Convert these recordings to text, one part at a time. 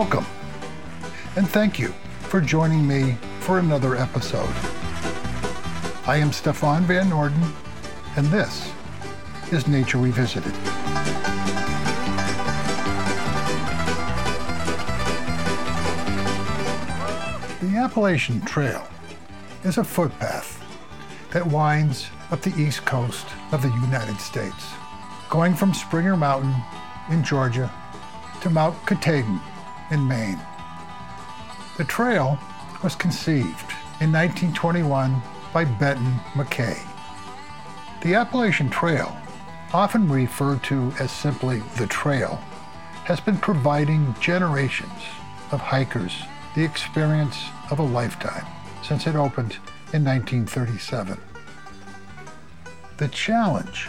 welcome. And thank you for joining me for another episode. I am Stefan Van Noorden, and this is Nature Revisited. The Appalachian Trail is a footpath that winds up the east coast of the United States, going from Springer Mountain in Georgia to Mount Katahdin in Maine. The trail was conceived in 1921 by Benton MacKaye. The Appalachian Trail, often referred to as simply the trail, has been providing generations of hikers the experience of a lifetime since it opened in 1937. The challenge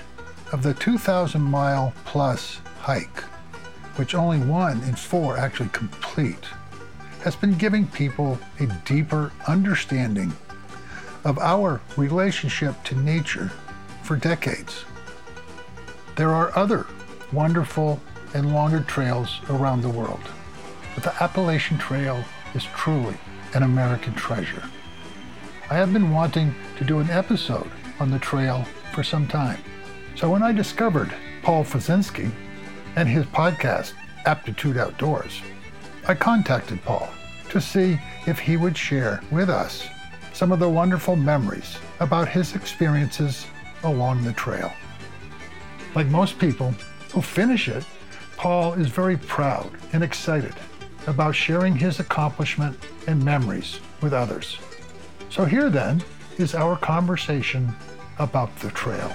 of the 2,000 mile plus hike, which only one in four actually complete, has been giving people a deeper understanding of our relationship to nature for decades. There are other wonderful and longer trails around the world, but the Appalachian Trail is truly an American treasure. I have been wanting to do an episode on the trail for some time. So when I discovered Paul Fazinski and his podcast, Aptitude Outdoors, I contacted Paul to see if he would share with us some of the wonderful memories about his experiences along the trail. Like most people who finish it, Paul is very proud and excited about sharing his accomplishment and memories with others. So here then is our conversation about the trail.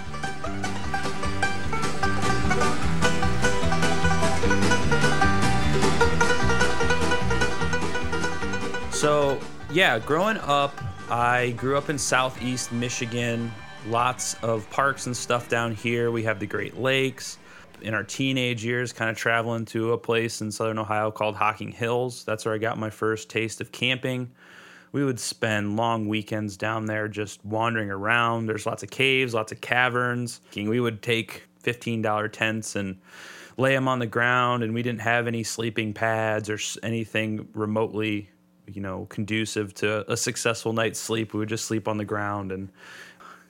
So, yeah, growing up, I grew up in southeast Michigan. Lots of parks and stuff down here. We have the Great Lakes. In our teenage years, kind of traveling to a place in southern Ohio called Hocking Hills. That's where I got my first taste of camping. We would spend long weekends down there just wandering around. There's lots of caves, lots of caverns. We would take $15 tents and lay them on the ground, and we didn't have any sleeping pads or anything remotely you know, conducive to a successful night's sleep. We would just sleep on the ground and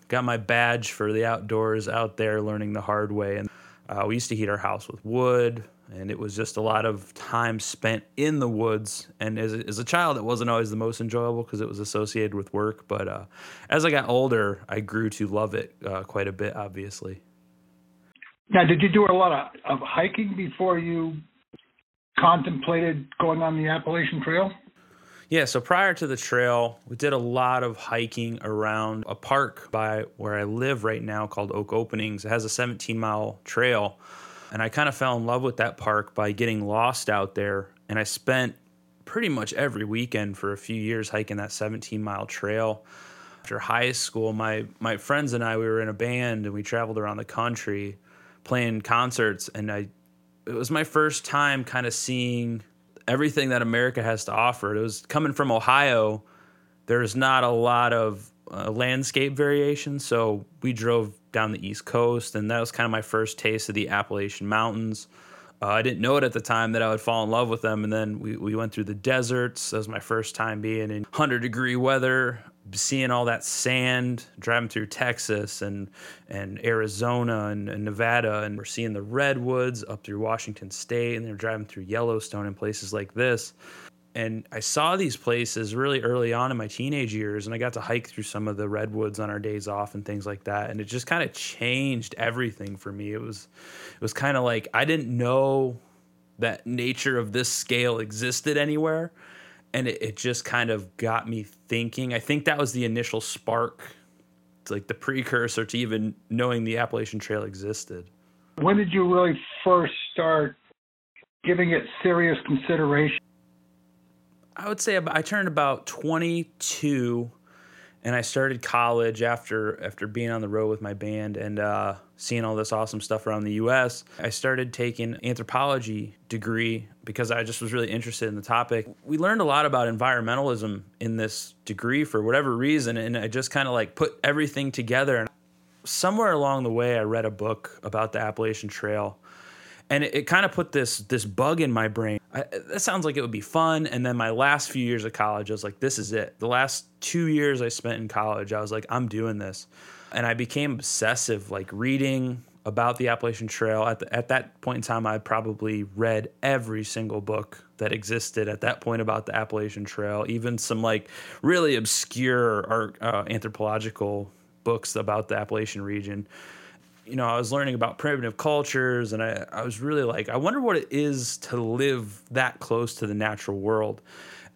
got my badge for the outdoors out there learning the hard way. And uh, we used to heat our house with wood, and it was just a lot of time spent in the woods. And as a, as a child, it wasn't always the most enjoyable because it was associated with work. But uh, as I got older, I grew to love it uh, quite a bit, obviously. Now, did you do a lot of, of hiking before you contemplated going on the Appalachian Trail? Yeah, so prior to the trail, we did a lot of hiking around a park by where I live right now called Oak Openings. It has a 17 mile trail. And I kind of fell in love with that park by getting lost out there. And I spent pretty much every weekend for a few years hiking that 17 mile trail. After high school, my, my friends and I, we were in a band and we traveled around the country playing concerts. And I, it was my first time kind of seeing everything that America has to offer. It was coming from Ohio. There's not a lot of uh, landscape variation, so we drove down the East Coast, and that was kind of my first taste of the Appalachian Mountains. Uh, I didn't know it at the time that I would fall in love with them, and then we, we went through the deserts. That was my first time being in 100 degree weather seeing all that sand driving through Texas and and Arizona and, and, Nevada, and we're seeing the redwoods up through Washington State, and they're driving through Yellowstone and places like this. And I saw these places really early on in my teenage years, and I got to hike through some of the redwoods on our days off and things like that. And it just kind of changed everything for me. It was, it was kind of like I didn't know that nature of this scale existed anywhere and it, it just kind of got me thinking. I think that was the initial spark, it's like the precursor to even knowing the Appalachian Trail existed. When did you really first start giving it serious consideration? I would say I turned about 22 and I started college after after being on the road with my band and uh, seeing all this awesome stuff around the U.S. I started taking anthropology degree because I just was really interested in the topic. We learned a lot about environmentalism in this degree for whatever reason, and I just kind of like put everything together. And somewhere along the way, I read a book about the Appalachian Trail. And it, it kind of put this this bug in my brain. I, that sounds like it would be fun. And then my last few years of college, I was like, this is it. The last two years I spent in college, I was like, I'm doing this, and I became obsessive, like reading about the Appalachian Trail. At the, at that point in time, I probably read every single book that existed at that point about the Appalachian Trail, even some like really obscure art, uh, anthropological books about the Appalachian region you know, I was learning about primitive cultures and I, I was really like, I wonder what it is to live that close to the natural world.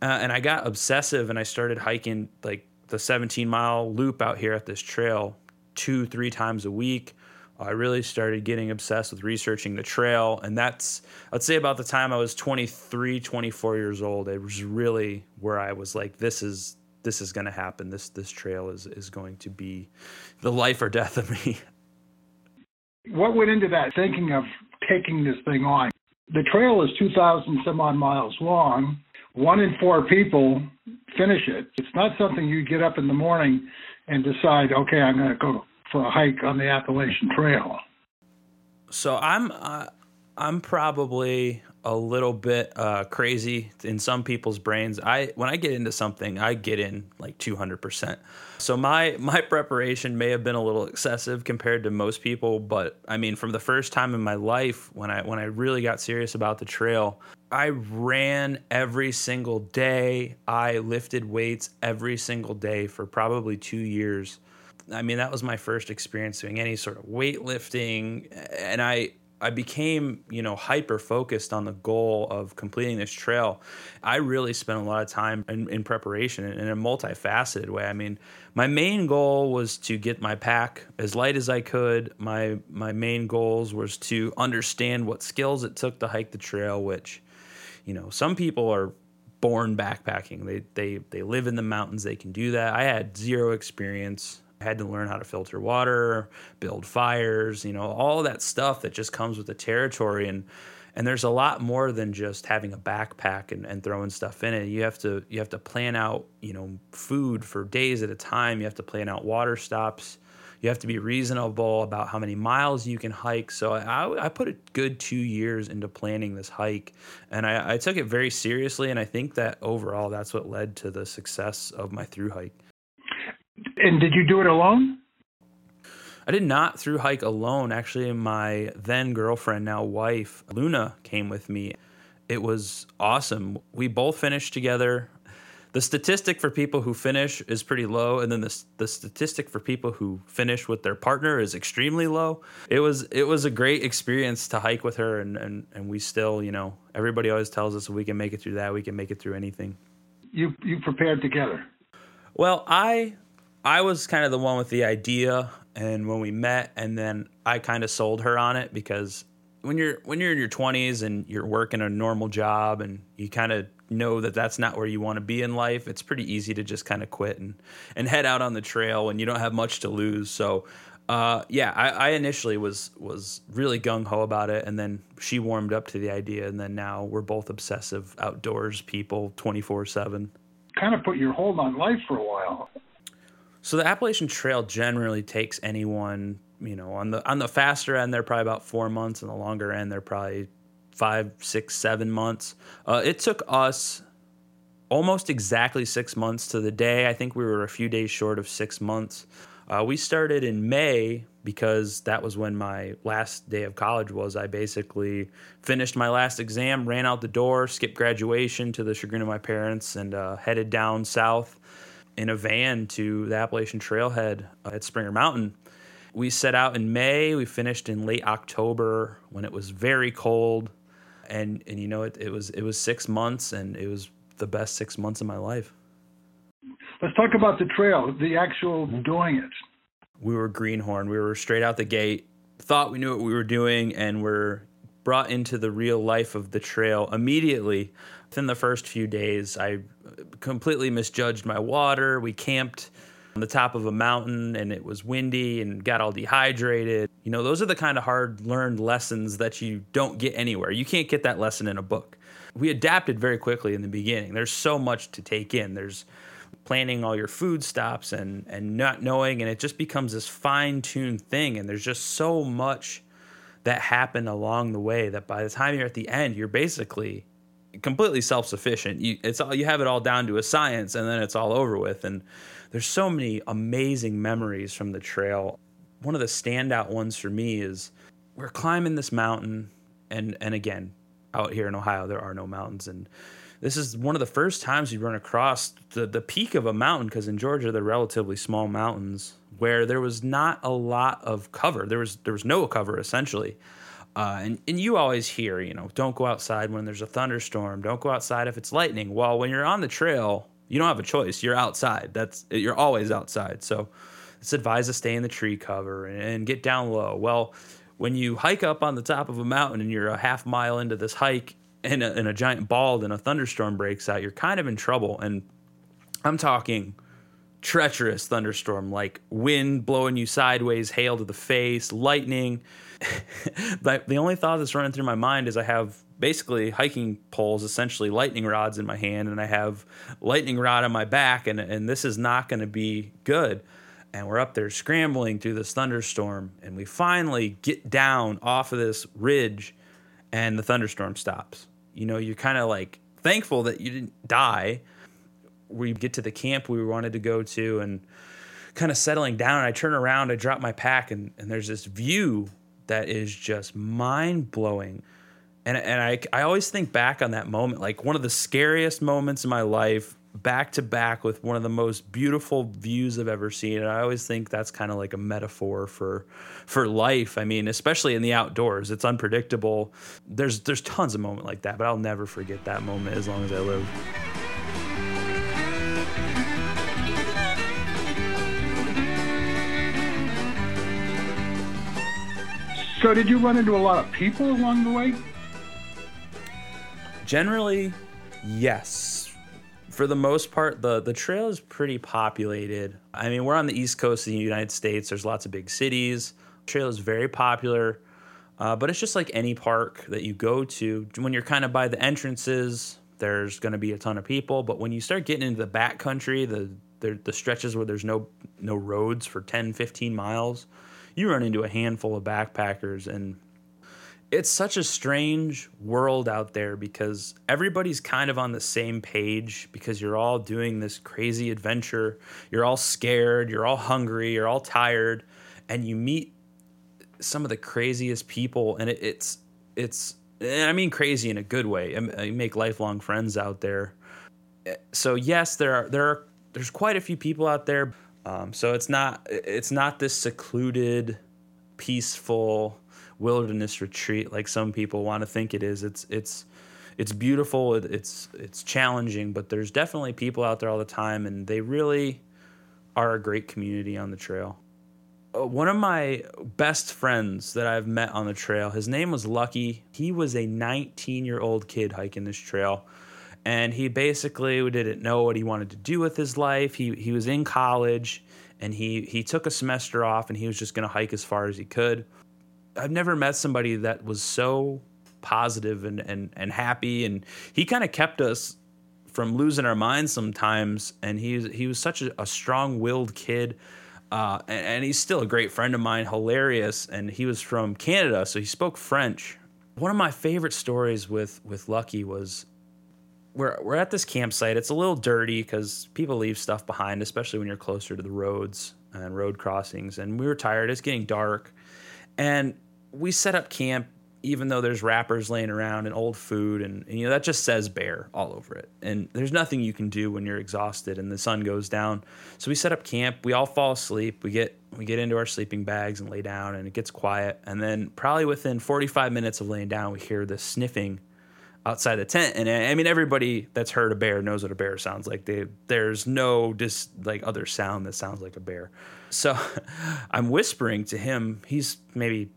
Uh, and I got obsessive and I started hiking like the 17 mile loop out here at this trail two, three times a week. I really started getting obsessed with researching the trail. And that's, I'd say about the time I was 23, 24 years old, it was really where I was like, this is, this is going to happen. This, this trail is, is going to be the life or death of me. What went into that thinking of taking this thing on? The trail is 2,000 some odd miles long. One in four people finish it. It's not something you get up in the morning and decide, okay, I'm going to go for a hike on the Appalachian Trail. So I'm uh, I'm probably a little bit uh, crazy in some people's brains. I when I get into something, I get in like 200%. So my my preparation may have been a little excessive compared to most people, but I mean from the first time in my life when I when I really got serious about the trail, I ran every single day. I lifted weights every single day for probably 2 years. I mean, that was my first experience doing any sort of weightlifting and I I became, you know, hyper focused on the goal of completing this trail. I really spent a lot of time in, in, preparation in a multifaceted way. I mean, my main goal was to get my pack as light as I could. My my main goals was to understand what skills it took to hike the trail, which, you know, some people are born backpacking. They they they live in the mountains. They can do that. I had zero experience. Had to learn how to filter water, build fires, you know, all that stuff that just comes with the territory. And and there's a lot more than just having a backpack and, and throwing stuff in it. You have to you have to plan out, you know, food for days at a time. You have to plan out water stops. You have to be reasonable about how many miles you can hike. So I, I put a good two years into planning this hike, and I, I took it very seriously. And I think that overall, that's what led to the success of my through hike. And did you do it alone? I did not through hike alone. Actually, my then girlfriend, now wife, Luna, came with me. It was awesome. We both finished together. The statistic for people who finish is pretty low, and then the, the statistic for people who finish with their partner is extremely low. It was it was a great experience to hike with her, and, and, and we still, you know, everybody always tells us we can make it through that, we can make it through anything. You you prepared together. Well, I I was kind of the one with the idea, and when we met, and then I kind of sold her on it because when you're when you're in your 20s and you're working a normal job and you kind of know that that's not where you want to be in life, it's pretty easy to just kind of quit and and head out on the trail when you don't have much to lose. So. Uh, yeah, I, I, initially was was really gung ho about it, and then she warmed up to the idea, and then now we're both obsessive outdoors people, twenty four seven. Kind of put your hold on life for a while. So the Appalachian Trail generally takes anyone, you know, on the on the faster end they're probably about four months, and the longer end they're probably five, six, seven months. Uh, it took us almost exactly six months to the day. I think we were a few days short of six months. Uh, we started in May because that was when my last day of college was. I basically finished my last exam, ran out the door, skipped graduation to the chagrin of my parents, and uh, headed down south in a van to the Appalachian Trailhead uh, at Springer Mountain. We set out in May. We finished in late October when it was very cold, and and you know it, it was it was six months, and it was the best six months of my life. Let's talk about the trail, the actual doing it. We were greenhorn. We were straight out the gate. Thought we knew what we were doing, and we're brought into the real life of the trail immediately. Within the first few days, I completely misjudged my water. We camped on the top of a mountain and it was windy and got all dehydrated. You know, those are the kind of hard learned lessons that you don't get anywhere. You can't get that lesson in a book. We adapted very quickly in the beginning. There's so much to take in. There's planning all your food stops and and not knowing and it just becomes this fine-tuned thing and there's just so much that happened along the way that by the time you're at the end, you're basically completely self-sufficient. You it's all you have it all down to a science and then it's all over with and there's so many amazing memories from the trail. One of the standout ones for me is we're climbing this mountain and and again, out here in Ohio there are no mountains and this is one of the first times you run across the, the peak of a mountain because in Georgia they're relatively small mountains where there was not a lot of cover. There was there was no cover essentially. Uh, and, and you always hear, you know, don't go outside when there's a thunderstorm. Don't go outside if it's lightning. Well, when you're on the trail, you don't have a choice. You're outside. That's you're always outside. So it's advised to stay in the tree cover and, and get down low. Well, when you hike up on the top of a mountain and you're a half mile into this hike and a, and a giant bald and a thunderstorm breaks out, you're kind of in trouble. And I'm talking treacherous thunderstorm, like wind blowing you sideways, hail to the face, lightning. but the only thought that's running through my mind is I have basically hiking poles, essentially lightning rods in my hand, and I have lightning rod on my back, and, and this is not going to be good. And we're up there scrambling through this thunderstorm, and we finally get down off of this ridge, and the thunderstorm stops. You know, you're kind of like thankful that you didn't die we get to the camp we wanted to go to and kind of settling down. I turn around, I drop my pack, and, and there's this view that is just mind blowing. And, and I, I always think back on that moment, like one of the scariest moments in my life, back to back with one of the most beautiful views I've ever seen. And I always think that's kind of like a metaphor for for life. I mean, especially in the outdoors, it's unpredictable. There's there's tons of moments like that, but I'll never forget that moment as long as I live. So, did you run into a lot of people along the way? Generally, yes. For the most part, the, the trail is pretty populated. I mean, we're on the east coast of the United States. There's lots of big cities. Trail is very popular, uh, but it's just like any park that you go to. When you're kind of by the entrances, there's going to be a ton of people. But when you start getting into the back country, the the, the stretches where there's no no roads for 10, 15 miles, you run into a handful of backpackers and it's such a strange world out there because everybody's kind of on the same page because you're all doing this crazy adventure. You're all scared, you're all hungry, you're all tired, and you meet some of the craziest people and it, it's it's I mean crazy in a good way. You make lifelong friends out there. So yes, there are there are there's quite a few people out there. Um, so it's not it's not this secluded, peaceful wilderness retreat like some people want to think it is. It's it's it's beautiful. It, it's it's challenging, but there's definitely people out there all the time, and they really are a great community on the trail. Uh, one of my best friends that I've met on the trail, his name was Lucky. He was a 19 year old kid hiking this trail and he basically didn't know what he wanted to do with his life. He he was in college and he he took a semester off and he was just going to hike as far as he could. I've never met somebody that was so positive and and and happy and he kind of kept us from losing our minds sometimes and he he was such a, a strong-willed kid uh, and, and he's still a great friend of mine hilarious and he was from Canada so he spoke French one of my favorite stories with with Lucky was we're we're at this campsite. It's a little dirty because people leave stuff behind, especially when you're closer to the roads and road crossings. And we were tired. It's getting dark, and we set up camp. Even though there's wrappers laying around and old food, and, and you know that just says bear all over it. And there's nothing you can do when you're exhausted and the sun goes down. So we set up camp. We all fall asleep. We get we get into our sleeping bags and lay down, and it gets quiet. And then probably within 45 minutes of laying down, we hear this sniffing outside the tent. And I mean, everybody that's heard a bear knows what a bear sounds like. They, there's no just like other sound that sounds like a bear. So I'm whispering to him. He's maybe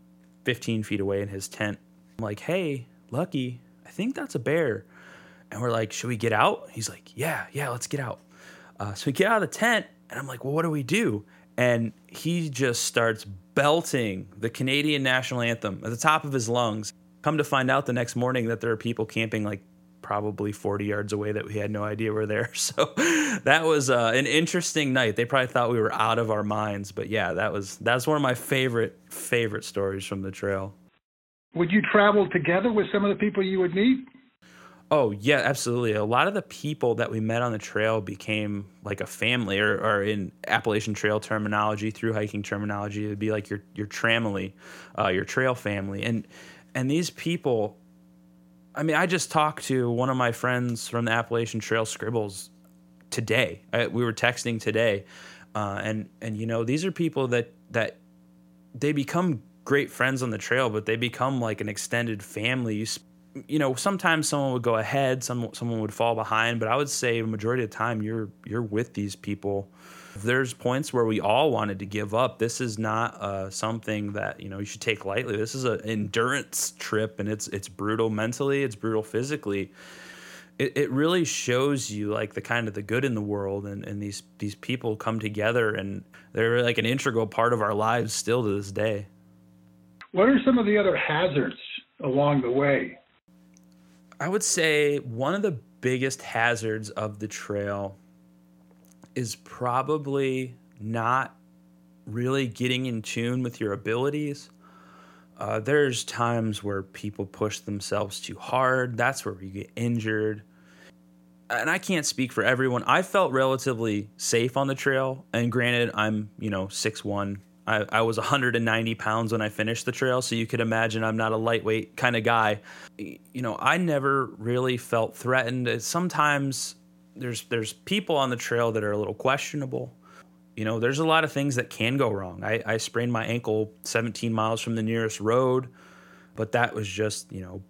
15 feet away in his tent. I'm like, hey, Lucky, I think that's a bear. And we're like, should we get out? He's like, yeah, yeah, let's get out. Uh, so we get out of the tent, and I'm like, well, what do we do? And he just starts belting the Canadian national anthem at the top of his lungs. Come to find out the next morning that there are people camping like probably 40 yards away that we had no idea were there. So that was uh, an interesting night. They probably thought we were out of our minds, but yeah, that was that's one of my favorite favorite stories from the trail. Would you travel together with some of the people you would meet? Oh, yeah, absolutely. A lot of the people that we met on the trail became like a family, or, or in Appalachian Trail terminology, through hiking terminology, it would be like your your tramily, uh, your trail family, and and these people. I mean, I just talked to one of my friends from the Appalachian Trail Scribbles today. I, we were texting today, uh, and and you know these are people that that they become great friends on the trail, but they become like an extended family. You, you know, sometimes someone would go ahead, some someone would fall behind, but I would say the majority of the time you're you're with these people. There's points where we all wanted to give up. This is not uh, something that you know you should take lightly. This is an endurance trip, and it's it's brutal mentally, it's brutal physically. It, it really shows you like the kind of the good in the world, and, and these these people come together, and they're like an integral part of our lives still to this day. What are some of the other hazards along the way? I would say one of the biggest hazards of the trail is probably not really getting in tune with your abilities. Uh, there's times where people push themselves too hard. That's where you get injured. And I can't speak for everyone. I felt relatively safe on the trail. And granted, I'm, you know, 6'1, I, I, was 190 pounds when I finished the trail, so you could imagine I'm not a lightweight kind of guy. You know, I never really felt threatened. Sometimes there's there's people on the trail that are a little questionable. You know, there's a lot of things that can go wrong. I, I sprained my ankle 17 miles from the nearest road, but that was just you know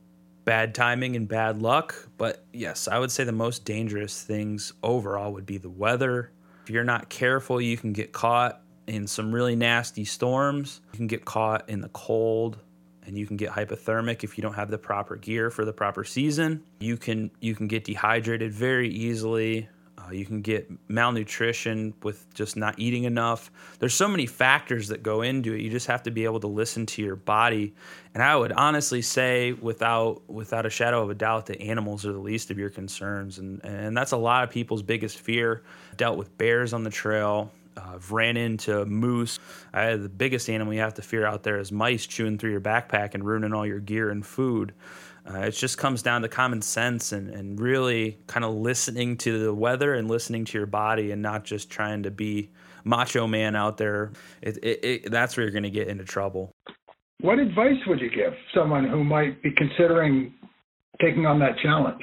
bad timing and bad luck. But yes, I would say the most dangerous things overall would be the weather. If you're not careful, you can get caught in some really nasty storms. You can get caught in the cold and you can get hypothermic if you don't have the proper gear for the proper season. You can you can get dehydrated very easily. Uh, you can get malnutrition with just not eating enough. There's so many factors that go into it. You just have to be able to listen to your body. And I would honestly say, without without a shadow of a doubt, that animals are the least of your concerns. And and that's a lot of people's biggest fear. Dealt with bears on the trail. Uh, ran into moose. I, the biggest animal you have to fear out there is mice chewing through your backpack and ruining all your gear and food. Uh, it just comes down to common sense and, and really kind of listening to the weather and listening to your body and not just trying to be macho man out there. It, it, it, that's where you're going to get into trouble. What advice would you give someone who might be considering taking on that challenge?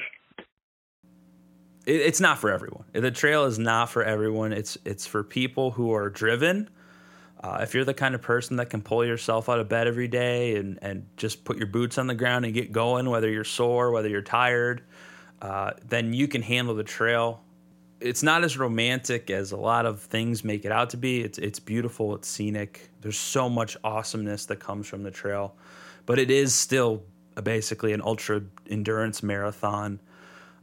It, it's not for everyone. The trail is not for everyone. It's it's for people who are driven. Uh, if you're the kind of person that can pull yourself out of bed every day and, and just put your boots on the ground and get going, whether you're sore, whether you're tired, uh, then you can handle the trail. It's not as romantic as a lot of things make it out to be. It's it's beautiful. It's scenic. There's so much awesomeness that comes from the trail, but it is still basically an ultra endurance marathon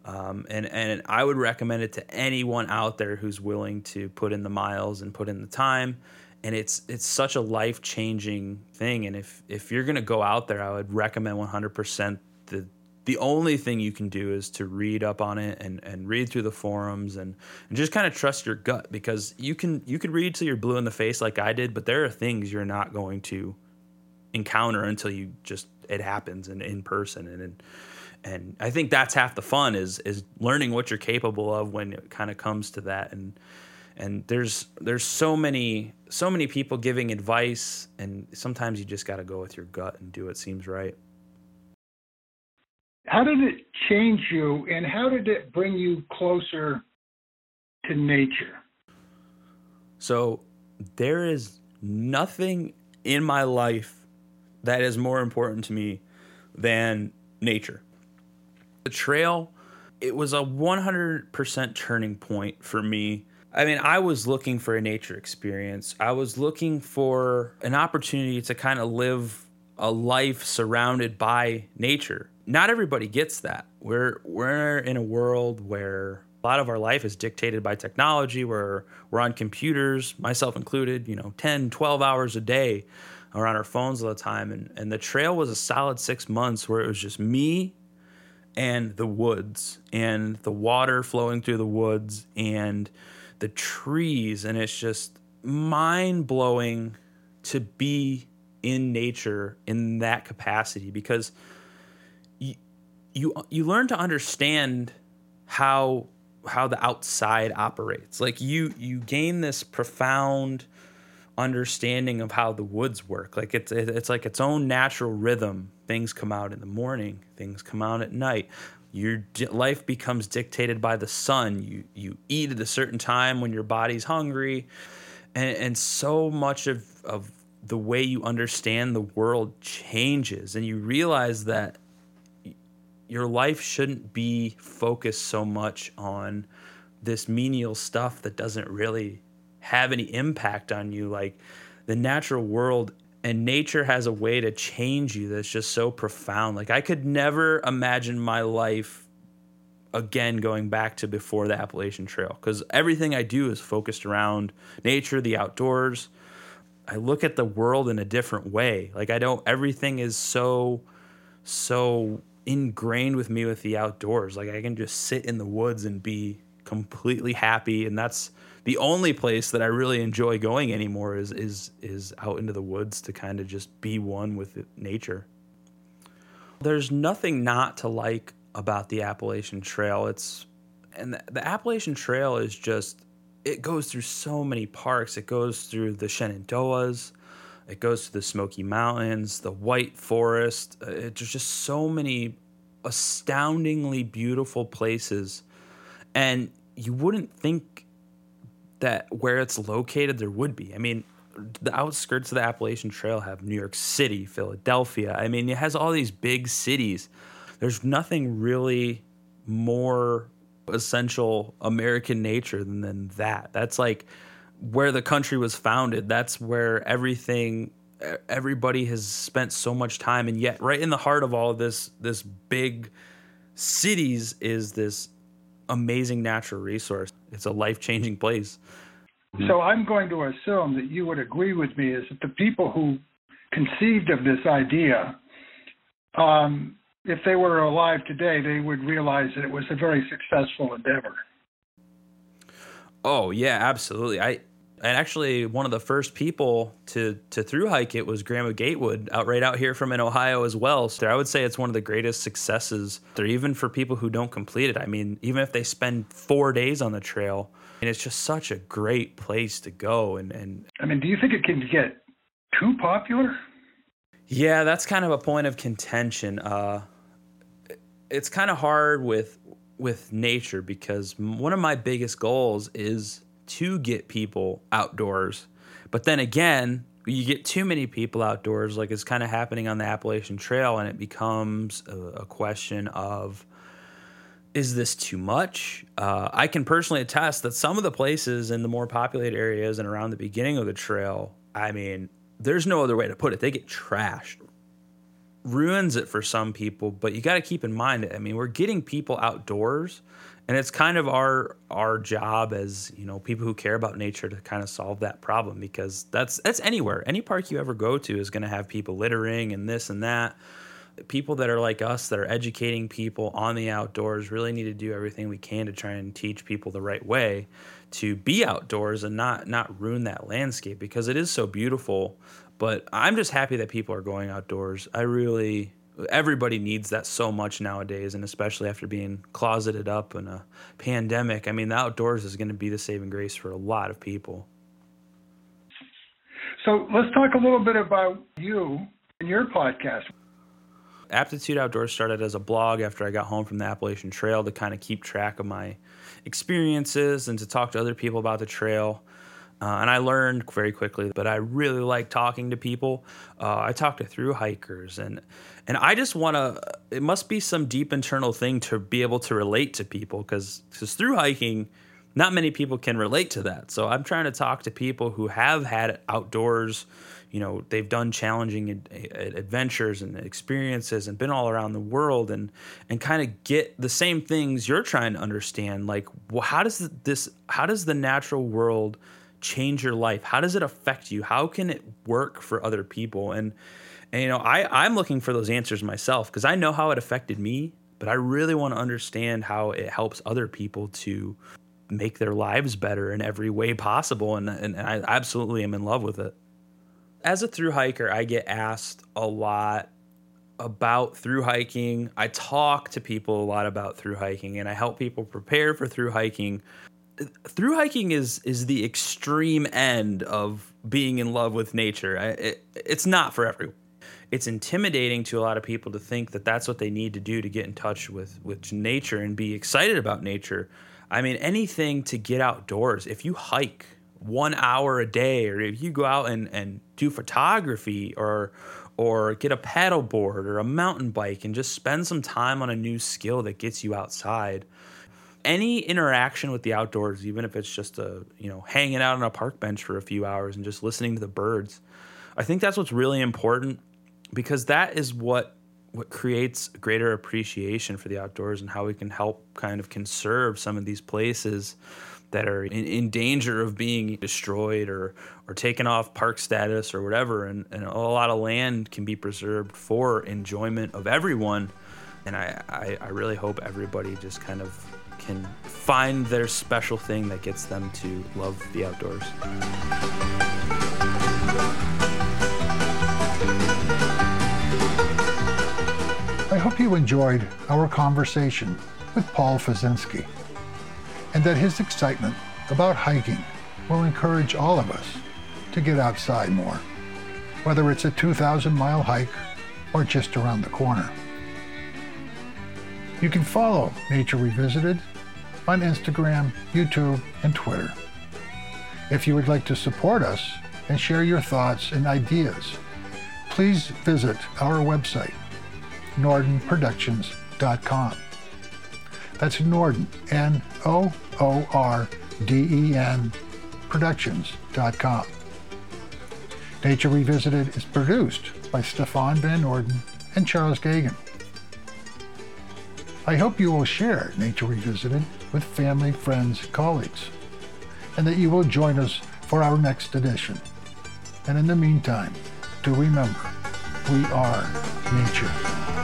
um, and and I would recommend it to anyone out there who's willing to put in the miles and put in the time. And it's it's such a life changing thing. And if if you're gonna go out there, I would recommend 100% the the only thing you can do is to read up on it and, and read through the forums and, and just kind of trust your gut because you can you could read till you're blue in the face like I did, but there are things you're not going to encounter until you just it happens and in person and, and and I think that's half the fun is is learning what you're capable of when it kind of comes to that. And and there's there's so many so many people giving advice and sometimes you just got to go with your gut and do what seems right. How did it change you and how did it bring you closer to nature? So there is nothing in my life that is more important to me than nature the trail, it was a 100% turning point for me. I mean, I was looking for a nature experience. I was looking for an opportunity to kind of live a life surrounded by nature. Not everybody gets that. We're we're in a world where a lot of our life is dictated by technology where we're on computers, myself included, you know, 10, 12 hours a day or on our phones all the time and and the trail was a solid 6 months where it was just me and the woods and the water flowing through the woods and the trees and it's just mind blowing to be in nature in that capacity because you you you learn to understand how how the outside operates. Like you you gain this profound understanding of how the woods work. Like it's it's like its own natural rhythm. Things come out in the morning, things come out at night. Your life becomes dictated by the sun. You you eat at a certain time when your body's hungry, and, and so much of of the way you understand the world changes, and you realize that your life shouldn't be focused so much on this menial stuff that doesn't really have any impact on you like the natural world and nature has a way to change you that's just so profound. Like i could never imagine my life again going back to before the appalachian trail because everything i do is focused around nature the outdoors. I look at the world in a different way. Like i don't everything is so so ingrained with me with the outdoors. Like i can just sit in the woods and be completely happy and that's the only place that I really enjoy going anymore is is is out into the woods to kind of just be one with nature. There's nothing not to like about the Appalachian Trail. It's and the, the Appalachian Trail is just it goes through so many parks. It goes through the Shenandoahs, it goes to the Smoky Mountains, the White Forest. Uh, it, there's just so many astoundingly beautiful places, and you wouldn't think that where it's located there would be. I mean, the outskirts of the Appalachian Trail have New York City, Philadelphia. I mean, it has all these big cities. There's nothing really more essential American nature than, than that. That's like where the country was founded. That's where everything everybody has spent so much time and yet right in the heart of all of this this big cities is this amazing natural resource. It's a life changing place. So I'm going to assume that you would agree with me is that the people who conceived of this idea, um, if they were alive today, they would realize that it was a very successful endeavor. Oh yeah, absolutely. I and actually one of the first people to to through hike it was Grandma Gatewood out right out here from in Ohio as well. So I would say it's one of the greatest successes there even for people who don't complete it. I mean, even if they spend 4 days on the trail, and it's just such a great place to go and and I mean, do you think it can get too popular? Yeah, that's kind of a point of contention. Uh it's kind of hard with with nature because one of my biggest goals is to get people outdoors. But then again, you get too many people outdoors, like it's kind of happening on the Appalachian Trail, and it becomes a, a question of is this too much? Uh, I can personally attest that some of the places in the more populated areas and around the beginning of the trail, I mean, there's no other way to put it. They get trashed, ruins it for some people. But you got to keep in mind, I mean, we're getting people outdoors and it's kind of our our job as you know people who care about nature to kind of solve that problem because that's that's anywhere. Any park you ever go to is going to have people littering and this and that. People that are like us that are educating people on the outdoors really need to do everything we can to try and teach people the right way to be outdoors and not not ruin that landscape because it is so beautiful. But i'm just happy that people are going outdoors. I really everybody needs that so much nowadays, and especially after being closeted up in a pandemic. I mean, the outdoors is going to be the saving grace for a lot of people. So let's talk a little bit about you and your podcast. Aptitude Outdoors started as a blog after I got home from the Appalachian Trail to kind of keep track of my experiences and to talk to other people about the trail. Uh, and I learned very quickly, but I really like talking to people. Uh, I talk to through hikers, and and I just want to. It must be some deep internal thing to be able to relate to people, because because through hiking, not many people can relate to that. So I'm trying to talk to people who have had outdoors. You know, they've done challenging ad- adventures and experiences, and been all around the world, and and kind of get the same things you're trying to understand. Like, well, how does this? How does the natural world change your life? How does it affect you? How can it work for other people? And, and you know, I, I'm looking for those answers myself because I know how it affected me, but I really want to understand how it helps other people to make their lives better in every way possible. And, and I absolutely am in love with it. As a through hiker, I get asked a lot about through hiking. I talk to people a lot about through hiking and I help people prepare for through hiking. Through hiking is is the extreme end of being in love with nature. I, it, it's not for everyone. It's intimidating to a lot of people to think that that's what they need to do to get in touch with with nature and be excited about nature. I mean, anything to get outdoors. If you hike one hour a day, or if you go out and, and do photography or or get a paddle board or a mountain bike and just spend some time on a new skill that gets you outside. Any interaction with the outdoors, even if it's just a, you know, hanging out on a park bench for a few hours and just listening to the birds. I think that's what's really important because that is what what creates greater appreciation for the outdoors and how we can help kind of conserve some of these places that are in, in, danger of being destroyed or, or taken off park status or whatever. And, and a lot of land can be preserved for enjoyment of everyone. And I, I, I really hope everybody just kind of can find their special thing that gets them to love the outdoors. I hope you enjoyed our conversation with Paul Fazinski and that his excitement about hiking will encourage all of us to get outside more, whether it's a 2,000 mile hike or just around the corner. You can follow Nature Revisited on Instagram, YouTube, and Twitter. If you would like to support us and share your thoughts and ideas, please visit our website, noordenproductions.com. That's Noorden, N O O R D E N, productions.com. Nature Revisited is produced by Stefan Van Noorden and Charles Gagan. I hope you will share Nature Revisited with family, friends, colleagues, and that you will join us for our next edition. And in the meantime, do remember, we are nature.